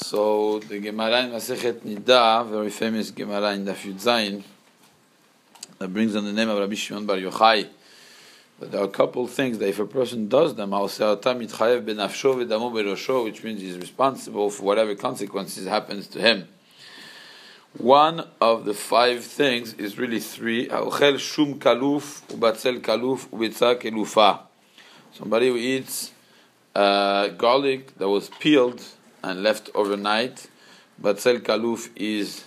So the Gemara in Masechet Nida, very famous Gemara in Daf Zayin, that brings on the name of Rabbi Shimon Bar Yochai. But there are a couple of things that if a person does them, which means he's responsible for whatever consequences happens to him. One of the five things is really three. shum kaluf, ubatzel kaluf, kelufa. Somebody who eats uh, garlic that was peeled and left overnight. Batzel kaluf is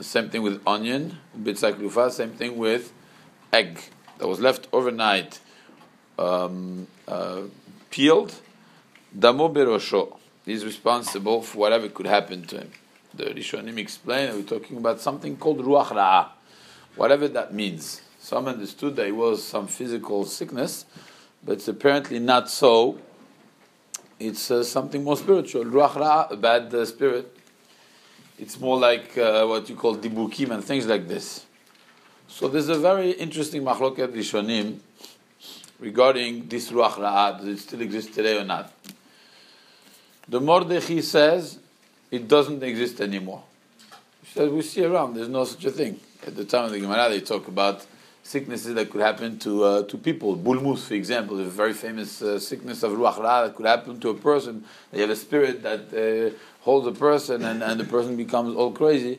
same thing with onion. Beitza kelufa, same thing with egg that was left overnight, um, uh, peeled. Damo berosho is responsible for whatever could happen to him. The Rishonim explain we're talking about something called ruach ra'ah, whatever that means. Some understood that it was some physical sickness, but it's apparently not so it's uh, something more spiritual. Ruach Ra, bad uh, spirit. It's more like uh, what you call dibukim and things like this. So there's a very interesting machloket rishonim regarding this Ruach Ra. Does it still exist today or not? The Mordechai says it doesn't exist anymore. He says we see around, there's no such a thing. At the time of the Gemara, they talk about sicknesses that could happen to uh, to people. Bulmus, for example, is a very famous uh, sickness of ruach ra that could happen to a person. They have a spirit that uh, holds a person, and, and the person becomes all crazy.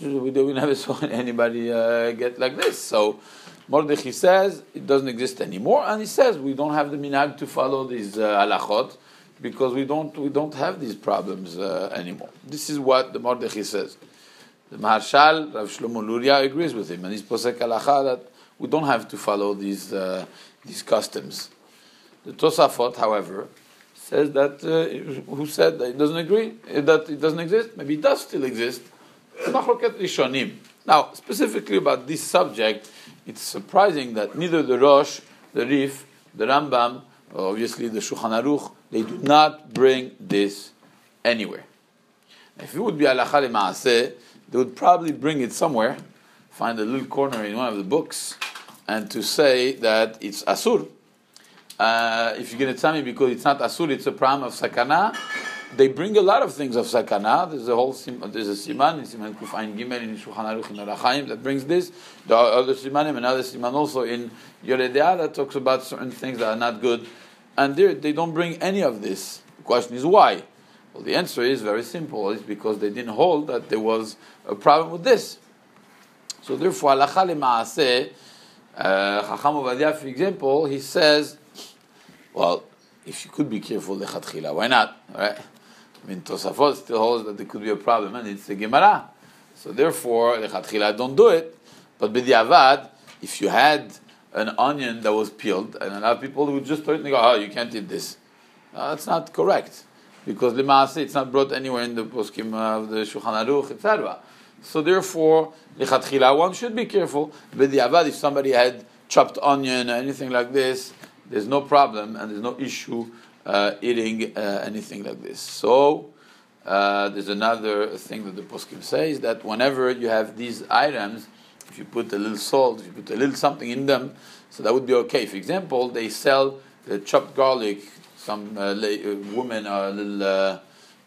We, we never saw anybody uh, get like this. So Mordechai says it doesn't exist anymore, and he says we don't have the minhag to follow these uh, halachot because we don't we don't have these problems uh, anymore. This is what the Mordechai says. The Maharshal, Rav Shlomo Luria, agrees with him, and he's posek halacha that we don't have to follow these uh, these customs. The Tosafot, however, says that uh, who said that it doesn't agree that it doesn't exist. Maybe it does still exist. Now, specifically about this subject, it's surprising that neither the Rosh, the Rif, the Rambam, obviously the Shulchan Aruch, they do not bring this anywhere. If it would be halacha they would probably bring it somewhere, find a little corner in one of the books, and to say that it's asur. Uh, if you're going to tell me because it's not asur, it's a pram of sakana. They bring a lot of things of sakana. There's a whole there's a siman in siman kufayin gimel in Shulchan Aruch in that brings this. There are other simanim and other siman also in Yoredea that talks about certain things that are not good, and they don't bring any of this. The question is why. Well, the answer is very simple. It's because they didn't hold that there was a problem with this. So therefore, halacha lema'aseh uh, Chacham Ovadia, for example, he says, well, if you could be careful, lechatchila, why not? Right? I mean, Tosafot still holds that there could be a problem, and it's the Gemara. So therefore, lechatchila, don't do it. But b'diavad, if you had an onion that was peeled, and a lot of people would just it and go, oh, you can't eat this. No, that's not correct. Because limasi, it's not brought anywhere in the poskim of the Shulchan Aruch, etc. So therefore, lichatchila, one should be careful. But b'diavad, if somebody had chopped onion or anything like this, there's no problem and there's no issue uh, eating uh, anything like this. So uh, there's another thing that the poskim says that whenever you have these items, if you put a little salt, if you put a little something in them, so that would be okay. For example, they sell the chopped garlic. Some uh, uh, women are a little uh,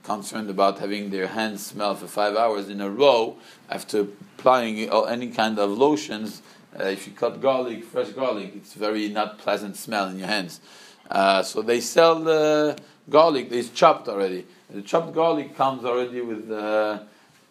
concerned about having their hands smell for five hours in a row after applying any kind of lotions. Uh, if you cut garlic, fresh garlic, it's very not pleasant smell in your hands. Uh, so they sell the garlic. It's chopped already. The chopped garlic comes already with uh,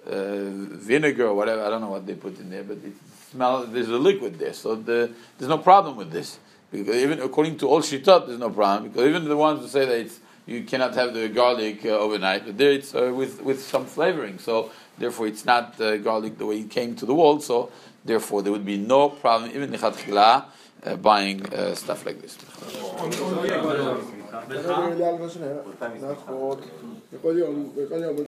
uh vinegar or whatever. I don't know what they put in there, but it smells. There's a liquid there, so the, there's no problem with this. Because even according to all shitot, there's no problem. Because even the ones who say that it's you cannot have the garlic uh, overnight, but there it's uh, with with some flavoring. So therefore, it's not uh, garlic the way it came to the world. So therefore, there would be no problem even nichat uh, buying uh, stuff like this.